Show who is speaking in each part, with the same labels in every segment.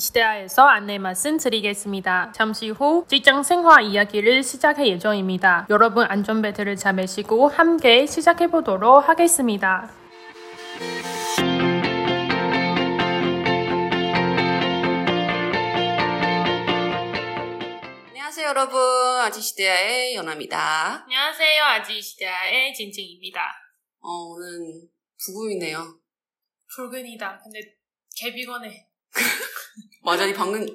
Speaker 1: 이시대아에서 안내 말씀 드리겠습니다. 잠시 후 직장 생활 이야기를 시작할 예정입니다. 여러분 안전벨트를 잘 매시고 함께 시작해 보도록 하겠습니다.
Speaker 2: 안녕하세요 여러분 아지시대야의 연아입니다.
Speaker 1: 안녕하세요. 아지시대아의 진진입니다.
Speaker 2: 어, 오늘 부부이네요.
Speaker 1: 붉은이다. 근데 개비건해.
Speaker 2: 맞아 이 방금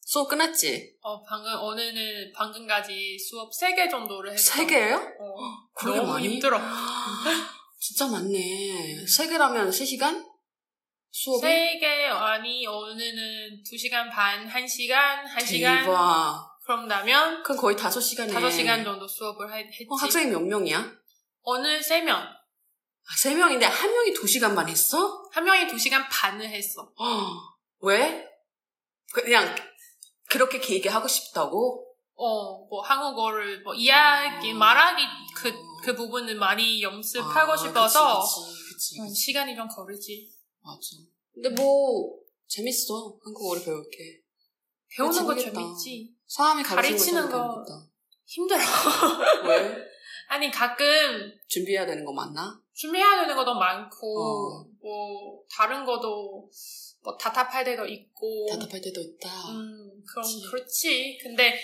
Speaker 2: 수업 끝났지?
Speaker 1: 어, 방금, 오늘은 방금까지 수업 3개 정도를 했어.
Speaker 2: 세 개예요?
Speaker 1: 어,
Speaker 2: 그렇게
Speaker 1: 너무
Speaker 2: 많이?
Speaker 1: 힘들어.
Speaker 2: 진짜 많네. 세 개라면 세 시간? 수업이?
Speaker 1: 3개, 아니, 오늘은 2시간 반, 1시간, 1시간.
Speaker 2: 대박.
Speaker 1: 그럼 나면
Speaker 2: 그럼 거의 다섯 시간에.
Speaker 1: 5시간 정도 수업을 하- 했지.
Speaker 2: 어, 학생이 몇 명이야?
Speaker 1: 오늘 3명.
Speaker 2: 아, 세 명인데 한 명이 두 시간만 했어?
Speaker 1: 한 명이 2시간 반을 했어.
Speaker 2: 어, 왜? 그냥 그렇게 길게 하고 싶다고?
Speaker 1: 어, 뭐, 한국어를, 뭐, 이야기,
Speaker 2: 어.
Speaker 1: 말하기, 그, 그 부분을 많이 연습하고
Speaker 2: 아,
Speaker 1: 싶어서,
Speaker 2: 그치, 그치,
Speaker 1: 음,
Speaker 2: 그치.
Speaker 1: 시간이 좀 걸리지.
Speaker 2: 맞아. 근데 뭐 재밌어 한국어를 배울 게.
Speaker 1: 배우는 거. 재밌지.
Speaker 2: 사람이
Speaker 1: 가르치는. 거 힘들어.
Speaker 2: 왜?
Speaker 1: 아니, 가끔,
Speaker 2: 준비해야 되는 거 맞나?
Speaker 1: 준비해야 되는 것도 많고,
Speaker 2: 어.
Speaker 1: 뭐, 다른 것도, 뭐, 답답할 때도 있고,
Speaker 2: 답답할 때도 있다.
Speaker 1: 음, 그럼
Speaker 2: 그치.
Speaker 1: 그렇지. 근데,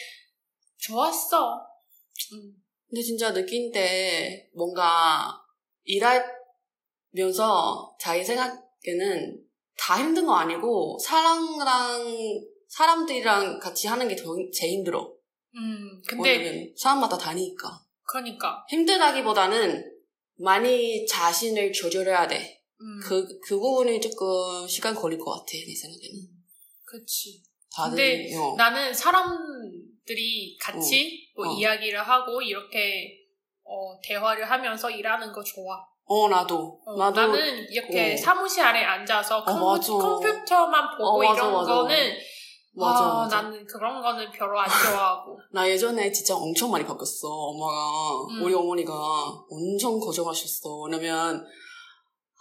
Speaker 1: 좋았어. 음.
Speaker 2: 근데 진짜 느낀 때 뭔가 일하면서 자기 생각에는 다 힘든 거 아니고 사람랑 사람들이랑 같이 하는 게더 제일 힘들어.
Speaker 1: 음, 근데,
Speaker 2: 사람마다 다니까.
Speaker 1: 그러니까,
Speaker 2: 힘들다기보다는 많이 자신을 조절해야 돼.
Speaker 1: 음,
Speaker 2: 그, 그 부분이 조금 시간 걸릴 것 같아, 내 생각에는.
Speaker 1: 그치.
Speaker 2: 다들,
Speaker 1: 근데
Speaker 2: 어.
Speaker 1: 나는 사람들이 같이 뭐
Speaker 2: 어.
Speaker 1: 이야기를 하고 이렇게 어, 대화를 하면서 일하는 거 좋아.
Speaker 2: 어, 나도.
Speaker 1: 어,
Speaker 2: 나도.
Speaker 1: 나는 이렇게
Speaker 2: 어.
Speaker 1: 사무실 안에 앉아서 컴,
Speaker 2: 맞아.
Speaker 1: 컴퓨터만 보고
Speaker 2: 어, 맞아,
Speaker 1: 이런
Speaker 2: 맞아.
Speaker 1: 거는
Speaker 2: 맞아,
Speaker 1: 아,
Speaker 2: 맞아.
Speaker 1: 나는 그런 거는 별로 안 좋아하고.
Speaker 2: 나 예전에 진짜 엄청 많이 바뀌었어. 엄마가,
Speaker 1: 음.
Speaker 2: 우리 어머니가 엄청 고정하셨어. 왜냐면,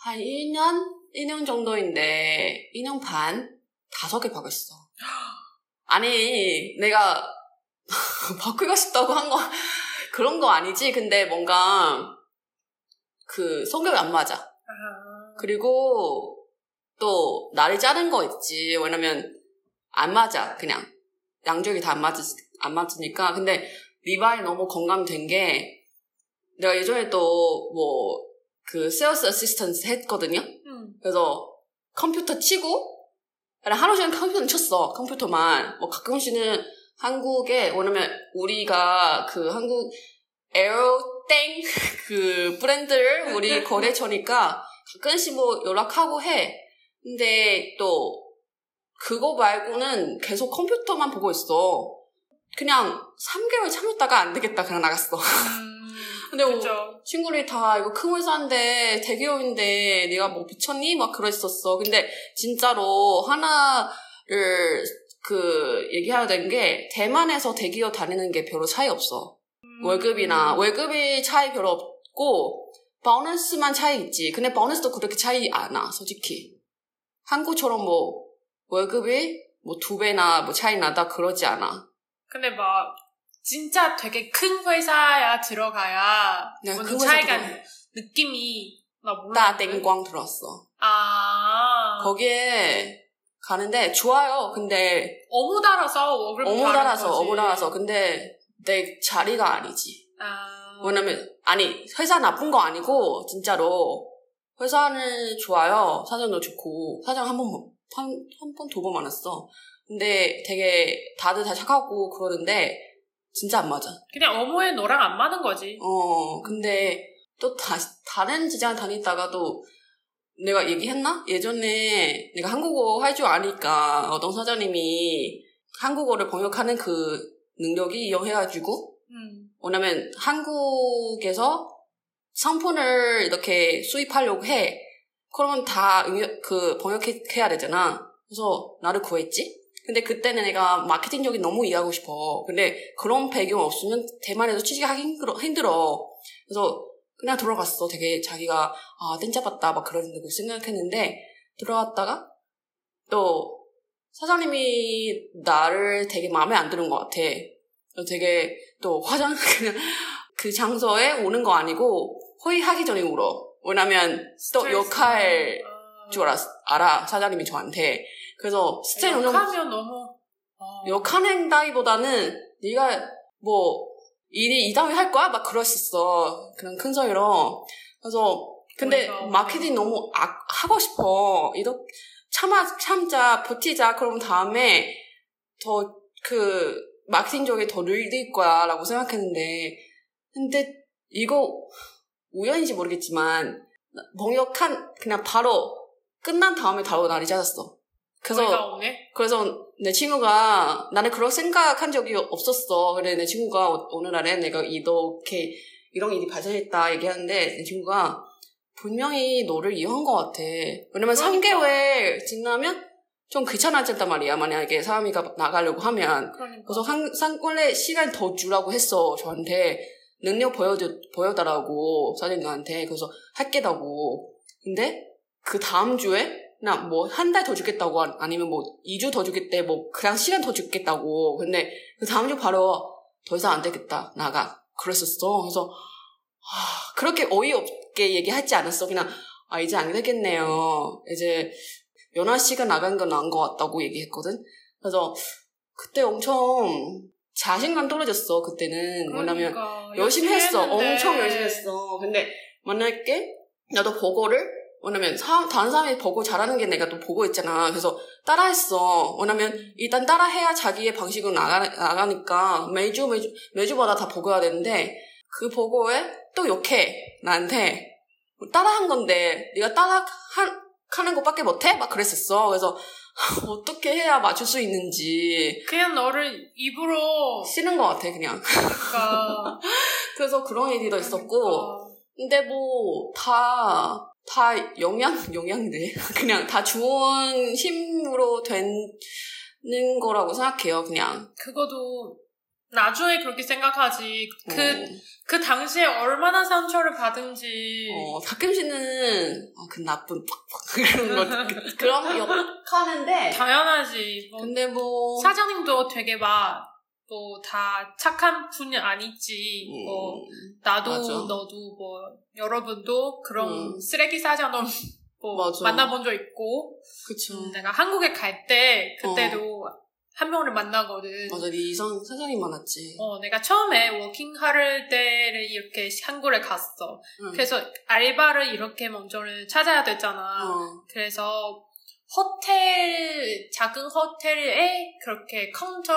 Speaker 2: 한 1년? 1년 정도인데, 2년 반? 다섯 개 바뀌었어. 아니, 내가 바꾸고 싶다고 한 거, 그런 거 아니지. 근데 뭔가, 그, 성격이 안 맞아.
Speaker 1: 아,
Speaker 2: 그리고, 또, 나를 자른 거 있지. 왜냐면, 안 맞아, 그냥. 양쪽이 다 안 맞으, 안 맞으니까. 근데, 리바이 너무 공감된 게, 내가 예전에 또, 뭐, 그, sales assistant 했거든요?
Speaker 1: 음,
Speaker 2: 그래서, 컴퓨터 치고, 하루 종일 컴퓨터는 쳤어, 컴퓨터만. 뭐, 가끔씩은 한국에, 왜냐면, 우리가 그 한국, 에어땡, 그, 브랜드를 우리 거래처니까, 가끔씩 뭐 연락하고 해. 근데 또 그거 말고는 계속 컴퓨터만 보고 있어. 그냥 3개월 참았다가 안 되겠다 그냥 나갔어.
Speaker 1: 음,
Speaker 2: 근데 뭐. 친구들이 다 이거 큰 회사인데 대기업인데 내가 뭐 미쳤니? 막 그랬었어. 근데 진짜로 하나를 그 얘기해야 되는 게 대만에서 대기업 다니는 게 별로 차이 없어.
Speaker 1: 음.
Speaker 2: 월급이나 월급이 차이 별로 없고 보너스만 차이 있지. 근데 보너스도 그렇게 차이 안 나, 솔직히. 한국처럼 뭐 월급이 뭐 두 배나 뭐 차이 나다 그러지 않아.
Speaker 1: 근데 막 진짜 되게 큰 회사야 들어가야
Speaker 2: 그
Speaker 1: 차이가. 느낌이 나 몰라.
Speaker 2: 나 땡광 들었어.
Speaker 1: 아
Speaker 2: 거기에 가는데 좋아요. 근데
Speaker 1: 어무 달아서 월급
Speaker 2: 달아서
Speaker 1: 거지.
Speaker 2: 어무 달아서 근데 내 자리가 아니지.
Speaker 1: 아,
Speaker 2: 왜냐면 아니 회사 나쁜 거 아니고 진짜로 회사는 좋아요. 사장도 좋고 사장 한 번 한 한 번 두 번 만났어. 근데 되게 다들 다 착하고 그러는데 진짜 안 맞아.
Speaker 1: 그냥 어무에 너랑 안 맞는 거지.
Speaker 2: 어 근데 또 다, 다른 직장 다니다가도 내가 얘기했나? 예전에 내가 한국어 할 줄 아니까 어떤 사장님이 한국어를 번역하는 그 능력이 이용해가지고
Speaker 1: 음.
Speaker 2: 왜냐면 한국에서 상품을 이렇게 수입하려고 해. 그러면 다 응여- 그 번역해야 되잖아. 그래서 나를 구했지. 근데 그때는 내가 마케팅적인 너무 이해하고 싶어. 근데 그런 배경 없으면 대만에서 취직하기 힘들어. 힘들어. 그래서 그냥 들어갔어. 되게 자기가 아 땡잡았다 막 그런 생각했는데 들어갔다가 또 사장님이 나를 되게 마음에 안 드는 것 같아. 되게 또 화장 그냥 그 장소에 오는 거 아니고 회의하기 전에 울어. 왜냐면 또 욕할
Speaker 1: 아.
Speaker 2: 줄 알아, 알아 사장님이 저한테. 그래서 스트레스 좀
Speaker 1: 욕하면 너무 어.
Speaker 2: 욕하는다기보다는 네가 뭐 일이 이상하게 할 거야? 막 그랬었어. 그런 큰 소리로. 그래서 근데
Speaker 1: 그러니까.
Speaker 2: 마케팅 너무 악- 하고 싶어. 이렇게 참아 참자 버티자 그럼 다음에 더 그 마케팅 쪽에 더 늘릴 거야라고 생각했는데 근데 이거 우연인지 모르겠지만 번역한 그냥 바로 끝난 다음에 바로 날이 찾았어. 그래서. 그래서 내 친구가 나는 그런 생각한 적이 없었어. 그래 내 친구가 오- 오늘 날에 내가 이렇게 이런 일이 발생했다 얘기하는데 내 친구가 분명히 너를 이용한 것 같아. 왜냐면
Speaker 1: 그러니까.
Speaker 2: 3개월 지나면 좀 귀찮아졌단 말이야. 만약에 사람이가 나가려고 하면.
Speaker 1: 그러니까.
Speaker 2: 그래서 항상 원래 시간 더 주라고 했어 저한테 능력 보여줘 보여달라고 사장님한테 그래서 할게라고. 근데 그 다음 주에 나 뭐 한 달 더 주겠다고 아- 아니면 뭐 2주 더 주겠대 뭐 그냥 시간 더 주겠다고. 근데 그 다음 주 바로 더 이상 안 되겠다 나가. 그랬었어. 그래서 아, 그렇게 어이없게 얘기하지 않았어. 그냥 아 이제 안 되겠네요. 이제 연아 씨가 나간 건 나은 것 같다고 얘기했거든. 그래서 그때 엄청 자신감 떨어졌어 그때는. 뭐냐면
Speaker 1: 그러니까.
Speaker 2: 열심히 했어.
Speaker 1: 했는데.
Speaker 2: 엄청 열심히 했어. 근데 만약에 나도 보고를 왜냐면 사, 다른 사람이 보고 잘하는 게 내가 또 보고 있잖아. 그래서 따라했어. 왜냐면 일단 따라해야 자기의 방식으로 나가, 나가니까 매주 매주 매주마다 다 보고해야 되는데 그 보고에 또 욕해 나한테. 따라한 건데 네가 따라 한, 하는 것밖에 못해? 막 그랬었어. 그래서 어떻게 해야 맞출 수 있는지
Speaker 1: 그냥 너를 입으로
Speaker 2: 싫은 것 같아 그냥.
Speaker 1: 그러니까.
Speaker 2: 그래서 그런 얘기도 있었고
Speaker 1: 그러니까.
Speaker 2: 근데 뭐 다 다 영양 영양이네. 그냥 다 좋은 힘으로 되는 거라고 생각해요 그냥.
Speaker 1: 그거도 나중에 그렇게 생각하지. 그,
Speaker 2: 어,
Speaker 1: 그 당시에 얼마나 상처를 받은지.
Speaker 2: 어, 가끔씩은 어, 그 나쁜 그런 거 그- 그런 욕하는데
Speaker 1: 당연하지. 뭐
Speaker 2: 근데 뭐
Speaker 1: 사장님도 되게 막, 뭐, 다 착한 분이 아니지.
Speaker 2: 음,
Speaker 1: 뭐, 나도,
Speaker 2: 맞아.
Speaker 1: 너도, 뭐, 여러분도 그런
Speaker 2: 음.
Speaker 1: 쓰레기 사장도 뭐,
Speaker 2: 맞아.
Speaker 1: 만나본 적 있고.
Speaker 2: 그쵸
Speaker 1: 음, 내가 한국에 갈 때, 그때도 한 명을 만나거든.
Speaker 2: 어. 맞아 네 이상 사장님 많았지
Speaker 1: 어, 내가 처음에 working할 때를 이렇게 한국에 갔어.
Speaker 2: 응.
Speaker 1: 그래서 알바를 이렇게 먼저를 찾아야 되잖아.
Speaker 2: 어,
Speaker 1: 그래서 호텔, 작은 호텔에 그렇게 카운터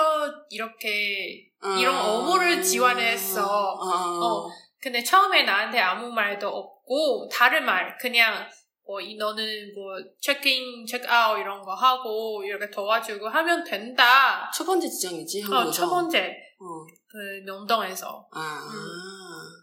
Speaker 1: 이렇게 이런
Speaker 2: 아.
Speaker 1: 업무를 지원했어.
Speaker 2: 아,
Speaker 1: 어. 근데 처음에 나한테 아무 말도 없고 다른 말 그냥 뭐이 너는 뭐 체크인, 체크아웃 이런 거 하고 이렇게 도와주고 하면 된다.
Speaker 2: 첫 번째 지정이지
Speaker 1: 어,
Speaker 2: 한국에서
Speaker 1: 첫 번째
Speaker 2: 어.
Speaker 1: 그 명동에서.
Speaker 2: 아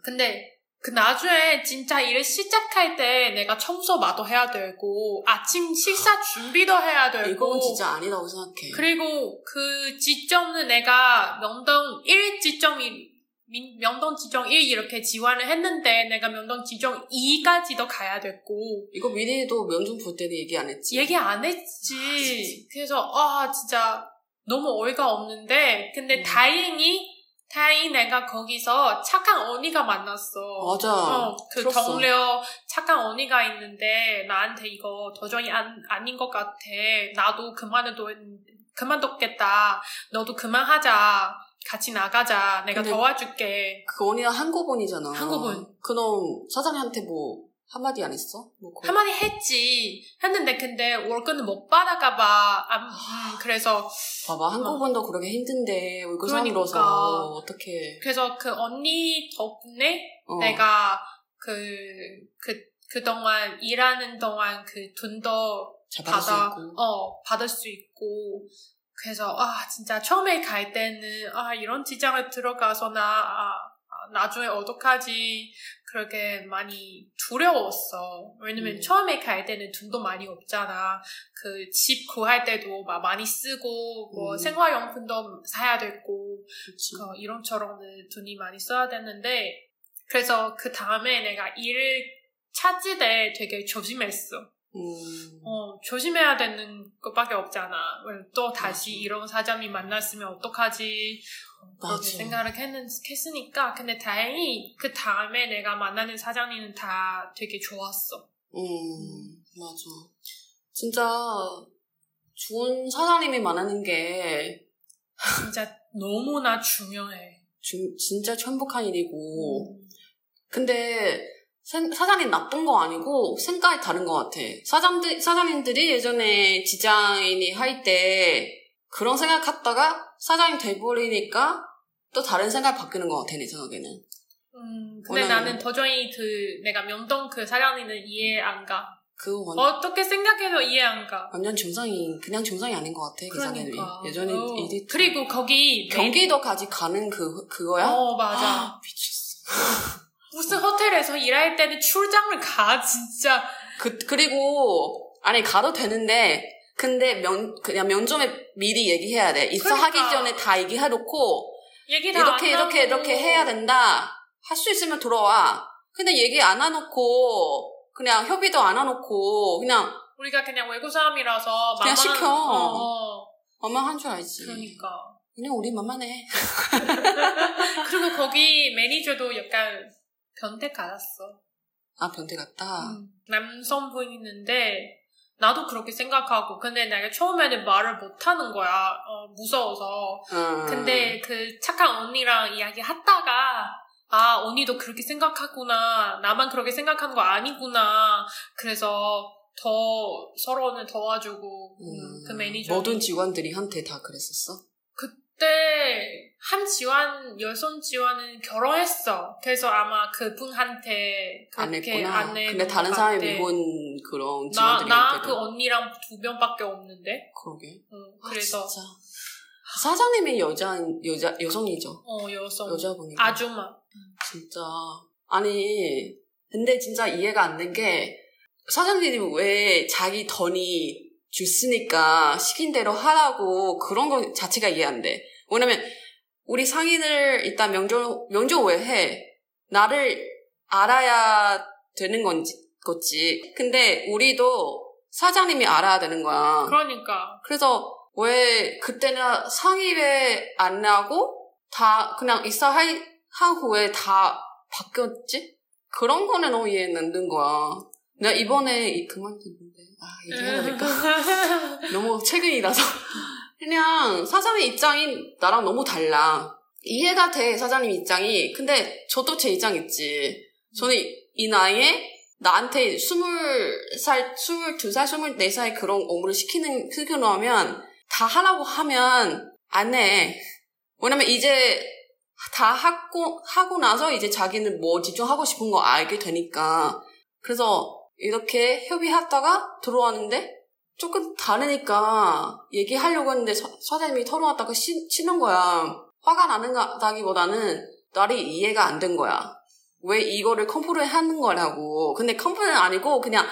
Speaker 1: 근데 그 나중에 진짜 일을 시작할 때 내가 청소 마도 해야 되고 아침 식사 준비도 해야 되고
Speaker 2: 이건 진짜 아니라고 생각해
Speaker 1: 그리고 그 지점은 내가 명동 1 지점 이 민- 명동 지점 1 이렇게 지원을 했는데 내가 명동 지점 2까지도 가야 됐고
Speaker 2: 이거 미리도 명중 볼 때는 얘기 안 했지
Speaker 1: 얘기 안 했지. 그래서 아 진짜 너무 어이가 없는데 근데
Speaker 2: 음.
Speaker 1: 다행히 다행히 내가 거기서 착한 언니가 만났어.
Speaker 2: 맞아
Speaker 1: 어, 그
Speaker 2: 들었어.
Speaker 1: 동료 착한 언니가 있는데 나한테 이거 도저히 안, 아닌 것 같아. 나도 그만해도 그만뒀겠다. 너도 그만하자. 같이 나가자. 내가 도와줄게.
Speaker 2: 그 언니가 한국분이잖아.
Speaker 1: 한국분.
Speaker 2: 그럼 사장님한테 뭐 한마디 안 했어? 뭐 그-
Speaker 1: 한마디 했지. 했는데 근데 월급은 못 받아가봐. 안, 음, 그래서
Speaker 2: 봐봐 한국분도 그렇게 힘든데 월급
Speaker 1: 그러니까.
Speaker 2: 사람으로서 어떻게?
Speaker 1: 그래서 그 언니 덕분에
Speaker 2: 어.
Speaker 1: 내가 그, 그, 그동안 일하는 동안 그 돈도
Speaker 2: 잘 받을 수
Speaker 1: 받아,
Speaker 2: 있고.
Speaker 1: 어, 받을 수 있고. 그래서, 아, 진짜 처음에 갈 때는, 아, 이런 직장을 들어가서 나, 아, 아, 나중에 어떡하지. 그렇게 많이 두려웠어. 왜냐면
Speaker 2: 음.
Speaker 1: 처음에 갈 때는 돈도 많이 없잖아. 그 집 구할 때도 막 많이 쓰고, 뭐
Speaker 2: 음.
Speaker 1: 생활용품도 사야 되고.
Speaker 2: 그
Speaker 1: 이런저런 돈이 많이 써야 되는데 그래서 그 다음에 내가 일을 찾을 때 되게 조심했어.
Speaker 2: 음.
Speaker 1: 어, 조심해야 되는 것밖에 없잖아. 왜또 다시
Speaker 2: 맞아.
Speaker 1: 이런 사장이 만났으면 어떡하지? 그렇게
Speaker 2: 맞아.
Speaker 1: 생각을 했는, 했으니까. 근데 다행히 그 다음에 내가 만나는 사장님은 다 되게 좋았어.
Speaker 2: 음, 맞아. 진짜 좋은 사장님이 많은 게
Speaker 1: 진짜 너무나 중요해.
Speaker 2: 주- 진짜 천복한 일이고.
Speaker 1: 음.
Speaker 2: 근데 생- 사장님 나쁜 거 아니고 생각이 다른 것 같아. 사장들, 사장님들이 예전에 직장인이 할 때 그런 생각했다가 사장님 돼버리니까 또 다른 생각 바뀌는 것 같아, 내 생각에는.
Speaker 1: 음, 근데
Speaker 2: 오늘-
Speaker 1: 나는 도저히 그, 내가 명동 그 사장님은 이해 안 가.
Speaker 2: 그 완,
Speaker 1: 어떻게 생각해도 이해 안 가.
Speaker 2: 완전 정상이, 그냥 정상이 아닌 것 같아, 그 사장님이.
Speaker 1: 그러니까.
Speaker 2: 예전에
Speaker 1: 어.
Speaker 2: 일이
Speaker 1: 그리고 거기.
Speaker 2: 경기도까지 가는 그, 그거야?
Speaker 1: 어, 맞아.
Speaker 2: 아, 미쳤어.
Speaker 1: 무슨 호텔에서 일할 때는 출장을 가, 진짜.
Speaker 2: 그, 그리고, 아니, 가도 되는데, 근데 면, 그냥 면접에 미리 얘기해야 돼. 입사 하기
Speaker 1: 그러니까.
Speaker 2: 전에 다 얘기해 놓고,
Speaker 1: 얘기 다
Speaker 2: 이렇게,
Speaker 1: 안
Speaker 2: 이렇게. 이렇게 해야 된다. 할 수 있으면 들어와. 근데 얘기 안 해놓고, 그냥 협의도 안 해놓고, 그냥,
Speaker 1: 우리가 그냥 외국 사람이라서
Speaker 2: 그냥 시켜.
Speaker 1: 어, 어.
Speaker 2: 엄마 한줄 알지.
Speaker 1: 그러니까.
Speaker 2: 그냥 우리 맘만해.
Speaker 1: 그리고 거기 매니저도 약간 변태 같았어.
Speaker 2: 아, 변태 같다.
Speaker 1: 음, 남성분이는데 나도 그렇게 생각하고 근데 내가 처음에는 말을 못하는 거야. 어, 무서워서.
Speaker 2: 음.
Speaker 1: 근데 그 착한 언니랑 이야기 하다가 아 언니도 그렇게 생각하구나 나만 그렇게 생각하는 거 아니구나 그래서 더 서로는 도와주고
Speaker 2: 음,
Speaker 1: 그 매니저
Speaker 2: 모든 직원들이 한테 다 그랬었어?
Speaker 1: 그때 한 지원 여성 지원은 결혼했어 그래서 아마 그분한테
Speaker 2: 안
Speaker 1: 그렇게
Speaker 2: 했구나.
Speaker 1: 안 해.
Speaker 2: 근데 다른 사람이 미혼 그런
Speaker 1: 나나 그 언니랑 두 명밖에 없는데
Speaker 2: 그러게.
Speaker 1: 응,
Speaker 2: 아,
Speaker 1: 그래서
Speaker 2: 진짜. 사장님이 여자, 여자, 여성이죠.
Speaker 1: 어 여성
Speaker 2: 여자분이고.
Speaker 1: 아줌마
Speaker 2: 진짜. 아니, 근데 진짜 이해가 안 된 게, 사장님이 왜 자기 돈이 줬으니까 시킨 대로 하라고 그런 거 자체가 이해 안 돼. 왜냐면, 우리 상인을 일단 명조, 명조 왜 해? 나를 알아야 되는 건지, 거지. 근데 우리도 사장님이 알아야 되는 거야.
Speaker 1: 그러니까
Speaker 2: 그래서 왜 그때는 상의회 안 나고 다 그냥 입사 할- 한 후에 다 바뀌었지? 그런 거는 너무 이해 안 되는 거야. 내가 이번에 이- 그만뒀는데 아 얘기해야 될까? 너무 최근이라서 그냥 사장님 입장이 나랑 너무 달라. 이해가 돼 사장님 입장이. 근데 저도 제 입장 있지. 저는 이 나이에 나한테 스물 살, 스물 두 살, 스물 네 살 그런 업무를 시키는 시켜놓으면 다 하라고 하면 안 해. 왜냐면 이제 다 하고 하고 나서 이제 자기는 뭐 집중하고 싶은 거 알게 되니까. 그래서 이렇게 협의하다가 들어왔는데 조금 다르니까 얘기하려고 했는데 서, 사장님이 털어놨다가 시, 치는 거야. 화가 나는다기보다는 나를 이해가 안 된 거야. 왜 이거를 complain 하는 거라고. 근데 complain 아니고 그냥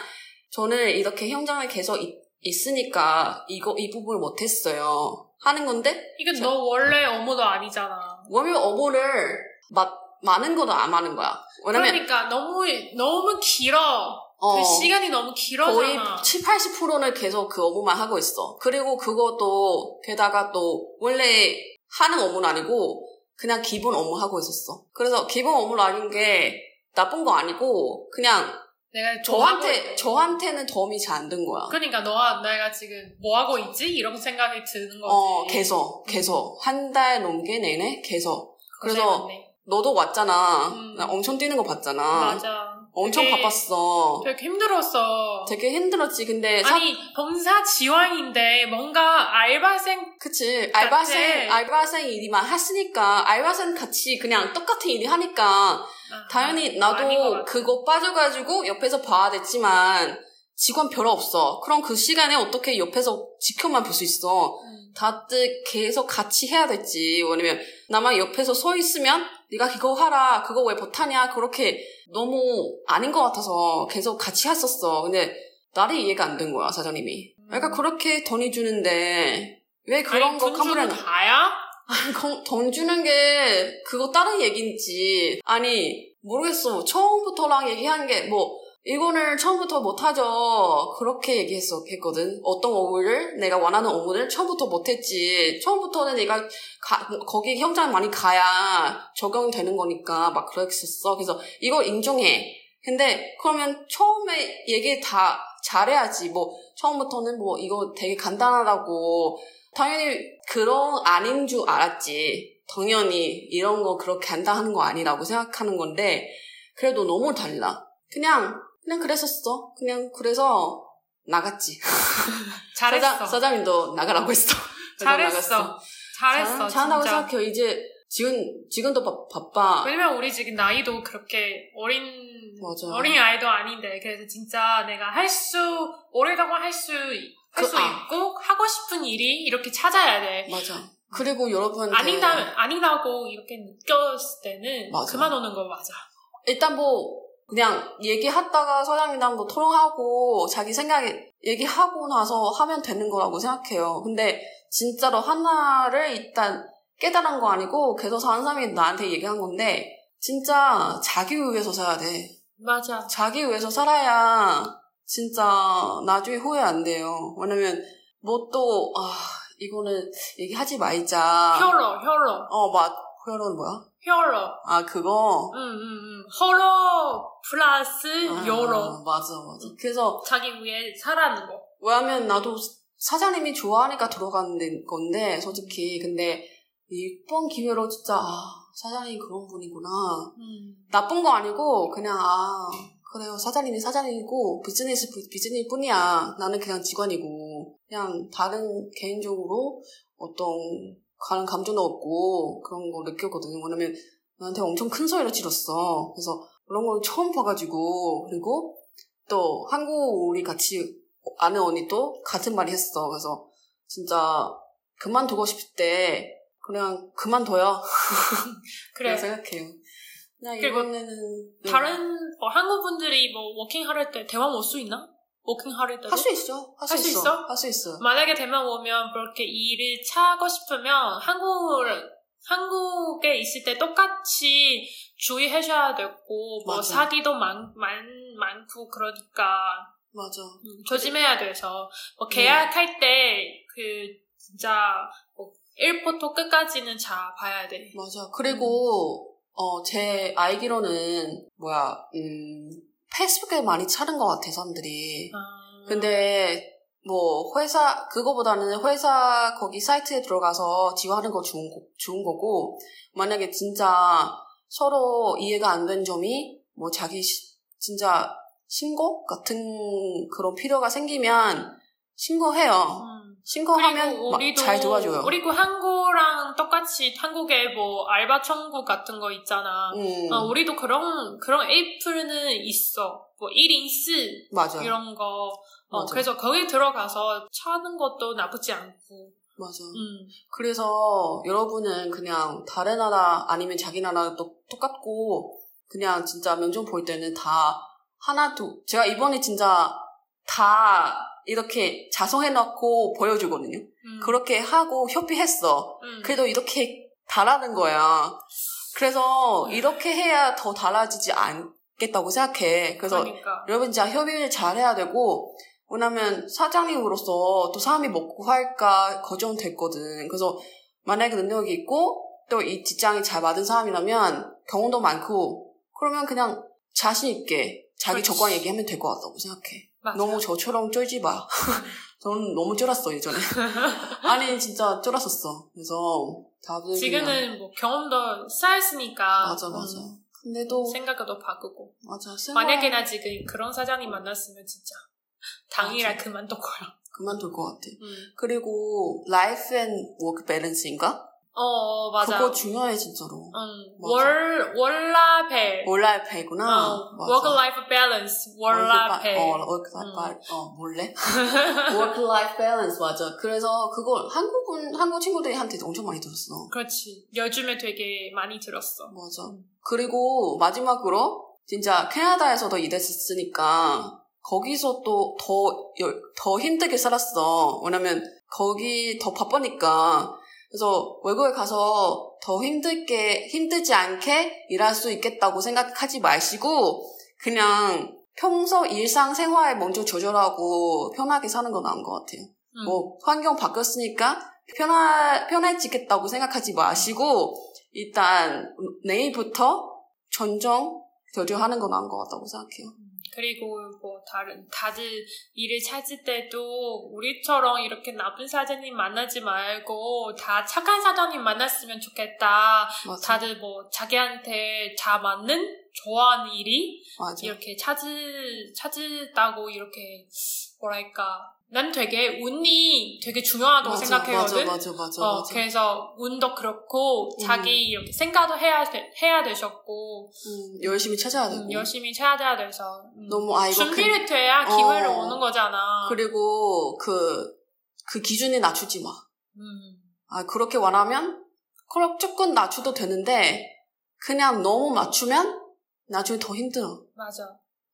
Speaker 2: 저는 이렇게 현장에 계속 있, 있으니까 이거 이 부분을 못했어요. 하는 건데
Speaker 1: 이건 너 원래 업무도 아니잖아.
Speaker 2: 워면 어보를 마, 많은 것도 안 많은 거야. 왜냐면
Speaker 1: 그러니까 너무 너무 길어.
Speaker 2: 어,
Speaker 1: 그 시간이 너무
Speaker 2: 거의
Speaker 1: 길어잖아.
Speaker 2: 7, 80%는 계속 그 업무만 하고 있어. 그리고 그것도 게다가 또 원래 하는 업무는 아니고 그냥 기본 업무 하고 있었어. 그래서 기본 업무를 아닌 게 나쁜 거 아니고 그냥
Speaker 1: 내가
Speaker 2: 저한테
Speaker 1: 좋아하고-
Speaker 2: 저한테는 도움이 잘 안 된 거야.
Speaker 1: 그러니까 너가 내가 지금 뭐 하고 있지 이런 생각이 드는 거지.
Speaker 2: 어 계속 계속 한 달 넘게 내내 계속. 그래서. 너도 왔잖아.
Speaker 1: 음.
Speaker 2: 나 엄청 뛰는 거 봤잖아.
Speaker 1: 맞아.
Speaker 2: 엄청
Speaker 1: 되게-
Speaker 2: 바빴어.
Speaker 1: 되게 힘들었어.
Speaker 2: 되게 힘들었지. 근데 사-
Speaker 1: 아니 봉사 지원인데 뭔가 알바생
Speaker 2: 그치.
Speaker 1: 같아.
Speaker 2: 알바생, 알바생 일이만 했으니까, 알바생 같이 그냥 똑같은 일이 하니까,
Speaker 1: 아,
Speaker 2: 당연히 나도. 그거 빠져가지고 옆에서 봐야 됐지만, 직원 별로 없어. 그럼 그 시간에 어떻게 옆에서 지켜만 볼 수 있어.
Speaker 1: 음.
Speaker 2: 다들 계속 같이 해야 됐지. 왜냐면, 나만 옆에서 서 있으면, 네가 그거 하라, 그거 왜 못하냐, 그렇게 너무 아닌 것 같아서 계속 같이 했었어. 근데, 나를 이해가 안 된 거야, 사장님이. 그러니까 그렇게 돈이 주는데, 왜 그런
Speaker 1: 아니,
Speaker 2: 거
Speaker 1: 다야?
Speaker 2: 아니, 건- 돈 주는 게 그거 다른 얘기인지 아니 모르겠어 처음부터랑 얘기하는 게뭐 이거는 처음부터 못하죠. 그렇게 얘기했어, 했거든. 어떤 업무를, 내가 원하는 업무를 처음부터 못했지. 처음부터는 내가 가, 거기 현장 많이 가야 적용되는 거니까 막 그랬었어. 그래서 이거 인정해. 근데 그러면 처음에 얘기 다 잘해야지. 뭐, 처음부터는 뭐 이거 되게 간단하다고. 당연히 그런 아닌 줄 알았지. 당연히 이런 거 그렇게 간단한 거 아니라고 생각하는 건데, 그래도 너무 달라. 그냥 그냥 그랬었어. 그냥 그래서 나갔지.
Speaker 1: 잘했어.
Speaker 2: 사장, 사장님도 나가라고 했어.
Speaker 1: 잘했어. 잘했어.
Speaker 2: 잘한다고. 생각해요. 이제 지금 지금도 바, 바빠.
Speaker 1: 왜냐면 우리 지금 나이도 그렇게 어린
Speaker 2: 맞아.
Speaker 1: 어린 아이도 아닌데 그래서 진짜 내가 할 수 오래동안 할수할
Speaker 2: 그-
Speaker 1: 수
Speaker 2: 아.
Speaker 1: 있고 하고 싶은 일이 이렇게 찾아야 돼.
Speaker 2: 맞아. 그리고 여러분한테
Speaker 1: 아니다 아니라고 이렇게 느꼈을 때는
Speaker 2: 맞아.
Speaker 1: 그만 오는 거 맞아.
Speaker 2: 일단 뭐 그냥 얘기하다가 사장님이랑 뭐 토론하고 자기 생각에 얘기하고 나서 하면 되는 거라고 생각해요. 근데 진짜로 하나를 일단 깨달은 거 아니고 계속 사는 사람이 나한테 얘기한 건데 진짜 자기 위해서 살아야 돼.
Speaker 1: 맞아.
Speaker 2: 자기 위해서 살아야 진짜 나중에 후회 안 돼요. 왜냐면 뭐 또 아, 이거는 얘기하지 말자.
Speaker 1: 혀로 혀로
Speaker 2: 어, 맞. 효로는 뭐야?
Speaker 1: 혀로.
Speaker 2: 아, 그거.
Speaker 1: 응 응응. 허로 플러스
Speaker 2: 아,
Speaker 1: 여로.
Speaker 2: 맞아, 맞아. 그래서
Speaker 1: 자기 위해 살아는 거.
Speaker 2: 왜냐면 나도 사장님이 좋아하니까 들어가는 건데 솔직히 근데 이번 기회로 진짜 아, 사장님이 그런 분이구나.
Speaker 1: 음.
Speaker 2: 나쁜 거 아니고 그냥 아 그래요 사장님이 사장님이고 비즈니스 비- 비즈니스 뿐이야 나는 그냥 직원이고 그냥 다른 개인적으로 어떤 가는 감정도 없고 그런 거 느꼈거든요. 왜냐면 나한테 엄청 큰 소리를 질렀어. 그래서 그런 걸 처음 봐가지고. 그리고 또 한국 우리 같이 아는 언니도 같은 말이 했어. 그래서 진짜 그만두고 싶을 때 그냥 그만둬요.
Speaker 1: 그래.
Speaker 2: 생각해요. 그냥 이번에는
Speaker 1: 다른 뭐 한국 분들이 뭐 워킹 할때 대화 올수 있나? 워킹 할 때.
Speaker 2: 할수 있어. 할
Speaker 1: 수
Speaker 2: 있어. 할 수 있어.
Speaker 1: 만약에 대만 오면 그렇게 일을 차고 싶으면 한국 한국에 있을 때 똑같이 주의하셔야 되고 뭐
Speaker 2: 맞아.
Speaker 1: 사기도 많, 많 많고 그러니까
Speaker 2: 맞아.
Speaker 1: 음, 조심해야 돼서 뭐
Speaker 2: 네.
Speaker 1: 계약할 때그 진짜 뭐 1부터 끝까지는 잘 봐야 돼.
Speaker 2: 맞아. 그리고, 어, 제 알기로는, 뭐야, 음, 페이스북에 많이 차는 것 같아, 사람들이.
Speaker 1: 아,
Speaker 2: 근데, 뭐, 회사, 그거보다는 회사 거기 사이트에 들어가서 지원하는 거 좋은, 거, 좋은 거고, 만약에 진짜 서로 이해가 안 된 점이, 뭐, 자기, 시- 진짜, 신고? 같은 그런 필요가 생기면, 신고해요.
Speaker 1: 음.
Speaker 2: 신고하면 막잘 도와줘요.
Speaker 1: 그리고 한국랑 똑같이 한국에 뭐 알바 천국 같은 거 있잖아.
Speaker 2: 음,
Speaker 1: 어, 우리도 그런 그런 에이프는 있어. 뭐 1인 스
Speaker 2: 맞아.
Speaker 1: 이런 거. 어. 그래서 거기 들어가서 차는 것도 나쁘지 않고.
Speaker 2: 맞아.
Speaker 1: 음.
Speaker 2: 그래서 여러분은 그냥 다른 나라 아니면 자기 나라도 똑같고 그냥 진짜 면접 볼 때는 다 하나 도 제가 이번에 진짜 다 이렇게 자성해놓고 보여주거든요.
Speaker 1: 음.
Speaker 2: 그렇게 하고 협의했어.
Speaker 1: 음.
Speaker 2: 그래도 이렇게 달하는 거야. 그래서 이렇게 해야 더 달라지지 않겠다고 생각해. 그래서
Speaker 1: 그러니까.
Speaker 2: 여러분 진짜 협의를 잘 해야 되고 왜냐면 사장님으로서 또 사람이 먹고 할까 걱정됐거든. 그래서 만약에 능력이 있고 또 이 직장이 잘 맞은 사람이라면 경험도 많고 그러면 그냥 자신 있게 자기
Speaker 1: 그렇지.
Speaker 2: 조건 얘기하면 될 것 같다고 생각해.
Speaker 1: 맞아.
Speaker 2: 너무 저처럼 쫄지 마. 저는 너무 쫄았어 예전에. 아니 진짜 쫄았었어. 그래서 다들 그냥-
Speaker 1: 지금은 뭐 경험도 쌓였으니까.
Speaker 2: 맞아 맞아.
Speaker 1: 음,
Speaker 2: 근데도
Speaker 1: 생각도 바꾸고.
Speaker 2: 맞아. 생각-
Speaker 1: 만약에 나 지금 그런 사장님 만났으면 진짜 당일에. 그만둘 거야.
Speaker 2: 그만둘 것 같아.
Speaker 1: 음.
Speaker 2: 그리고 life and work balance인가?
Speaker 1: 어, 어, 맞아.
Speaker 2: 그거 중요해 진짜로.
Speaker 1: 응.
Speaker 2: 맞아.
Speaker 1: 월
Speaker 2: 워라밸. work life구나.
Speaker 1: 어, work life balance. 워라밸.
Speaker 2: 어, work life 어, 몰래? 라이프 밸런스 맞아. 그래서 그걸 한국은 한국 친구들한테 엄청 많이 들었어.
Speaker 1: 그렇지. 요즘에 되게 많이 들었어.
Speaker 2: 맞아. 그리고 마지막으로 진짜 캐나다에서도 일했으니까 거기서 또 더 더 힘들게 살았어. 왜냐면 거기 더 바쁘니까. 그래서 외국에 가서 더 힘들게 힘들지 않게 일할 수 있겠다고 생각하지 마시고 그냥 평소 일상 생활에 먼저 조절하고 편하게 사는 건 나은 것 같아요.
Speaker 1: 음.
Speaker 2: 뭐 환경 바뀌었으니까 편하 편해지겠다고 생각하지 마시고 일단 내일부터 전정 조절하는 건 나은 것 같다고 생각해요.
Speaker 1: 그리고 뭐 다른 다들 일을 찾을 때도 우리처럼 이렇게 나쁜 사장님 만나지 말고 다 착한 사장님 만났으면 좋겠다.
Speaker 2: 맞아.
Speaker 1: 다들 뭐 자기한테 잘 맞는 좋아하는 일이
Speaker 2: 맞아.
Speaker 1: 이렇게 찾을 찾았다고 이렇게 뭐랄까 난 되게 운이 되게 중요하다고
Speaker 2: 맞아,
Speaker 1: 생각하거든.
Speaker 2: 맞아, 맞아, 맞아,
Speaker 1: 어. 그래서 운도 그렇고
Speaker 2: 음.
Speaker 1: 자기 이렇게 생각도 해야 되, 해야 되셨고
Speaker 2: 음, 열심히 찾아야 되고.
Speaker 1: 음, 열심히 찾아야 돼서 음,
Speaker 2: 너무 아 이거
Speaker 1: 준비를 돼야 기회를
Speaker 2: 어.
Speaker 1: 오는 거잖아.
Speaker 2: 그리고 그, 그 기준이 낮추지 마.
Speaker 1: 음,
Speaker 2: 아, 그렇게 원하면, 그럼 조금 낮춰도 되는데, 그냥 너무 맞추면 나중에 더 힘들어.
Speaker 1: 맞아.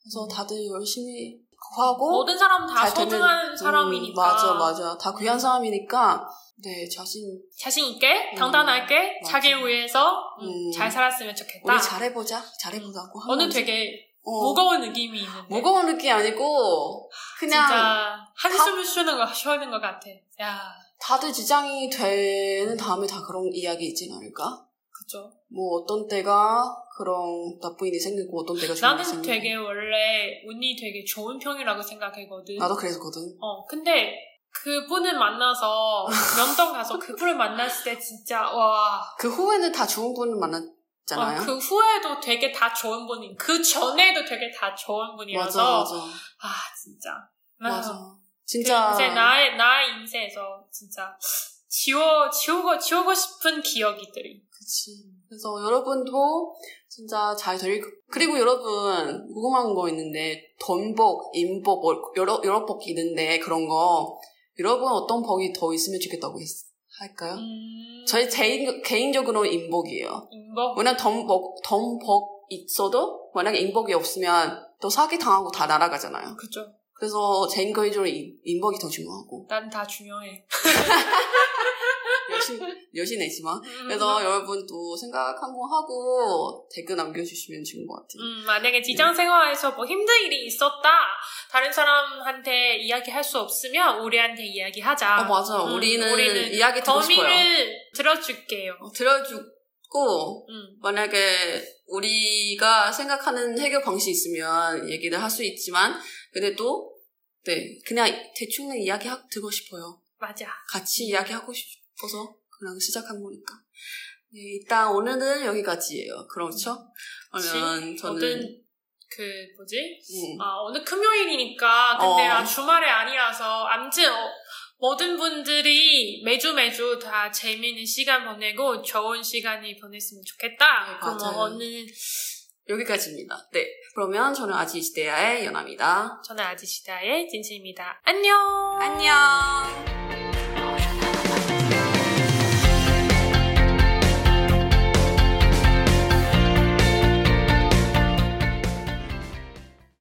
Speaker 2: 그래서 다들 열심히 하고,
Speaker 1: 모든 사람 다 소중한
Speaker 2: 음,
Speaker 1: 사람이니까.
Speaker 2: 맞아, 맞아. 다 귀한 사람이니까, 네, 자신,
Speaker 1: 자신 있게,
Speaker 2: 음,
Speaker 1: 당당하게,
Speaker 2: 맞아.
Speaker 1: 자기를 위해서 음,
Speaker 2: 음.
Speaker 1: 잘 살았으면 좋겠다.
Speaker 2: 우리 잘해보자, 잘해보자고. 거지.
Speaker 1: 되게
Speaker 2: 어,
Speaker 1: 무거운 느낌이 있는데.
Speaker 2: 무거운 느낌이 아니고, 그냥,
Speaker 1: 진짜 한숨을 쉬는 거, 쉬는 것 같아. 야,
Speaker 2: 다들 지장이 되는 다음에 다 그런 이야기 있지 않을까?
Speaker 1: 그죠.
Speaker 2: 뭐 어떤 때가 그런 나쁜 일이 생기고 어떤 때가 좋은 일이
Speaker 1: 나는
Speaker 2: 생기고
Speaker 1: 되게 원래 운이 되게 좋은 편이라고 생각하거든.
Speaker 2: 나도 그랬거든
Speaker 1: 어, 근데 그분을 만나서 면동 가서 그분을 만났을 때 진짜 와.
Speaker 2: 그 후에는 다 좋은 분을 만났잖아요
Speaker 1: 어, 그 후에도 되게 다 좋은 분이, 그 전에도 되게 다 좋은
Speaker 2: 맞아
Speaker 1: 분이라서
Speaker 2: 맞아
Speaker 1: 아 진짜.
Speaker 2: 맞아
Speaker 1: 그
Speaker 2: 진짜
Speaker 1: 인생 나의 나의 인생에서 진짜 지워 지우고 지우고 싶은 기억이들이.
Speaker 2: 그치 그래서 여러분도 진짜 잘 될 그리고 여러분 궁금한 거 있는데 돈복 인복 뭐 여러 여러 복이 있는데 그런 거 여러분 어떤 복이 더 있으면 좋겠다고 했, 할까요?
Speaker 1: 음,
Speaker 2: 저희 개인, 개인적으로 인복이에요
Speaker 1: 인복.
Speaker 2: 왜냐면 덤복, 덤복 있어도 만약에 인복이 없으면 또 사기 당하고 다 날아가잖아요.
Speaker 1: 그죠.
Speaker 2: 그래서 제 개인적으로 인- 인복이 더 중요하고
Speaker 1: 난 다 중요해.
Speaker 2: 열심히 열심히 내지만
Speaker 1: 음,
Speaker 2: 그래서 여러분도 생각 한번 하고 댓글 남겨주시면 좋은 것 같아요.
Speaker 1: 음, 만약에 직장 생활에서 뭐 힘든 일이 있었다, 다른 사람한테 이야기할 수 없으면 우리한테 이야기하자.
Speaker 2: 어 맞아.
Speaker 1: 음,
Speaker 2: 우리는, 이야기 듣고 싶어요.
Speaker 1: 범인을 들어줄게요.
Speaker 2: 어, 들어주고
Speaker 1: 음,
Speaker 2: 만약에 우리가 생각하는 해결 방식 있으면 얘기를 할 수 있지만 그래도 네 그냥 대충 이야기 하, 듣고 싶어요.
Speaker 1: 맞아.
Speaker 2: 같이 이야기하고 싶 어서 그냥 시작한 거니까. 네, 일단 오늘은 여기까지예요. 그렇죠? 그러면 저는
Speaker 1: 그 뭐지?
Speaker 2: 음,
Speaker 1: 아 오늘 금요일이니까 근데
Speaker 2: 어.
Speaker 1: 아, 주말에 아니라서 아무튼 어, 모든 분들이 매주 매주 다 재미있는 시간 보내고 좋은 시간이 보냈으면 좋겠다.
Speaker 2: 네,
Speaker 1: 그럼. 오늘
Speaker 2: 여기까지입니다. 네, 그러면 저는 아지시대야의 연아입니다.
Speaker 1: 저는 아지시다의 진지입니다. 안녕.
Speaker 2: 안녕.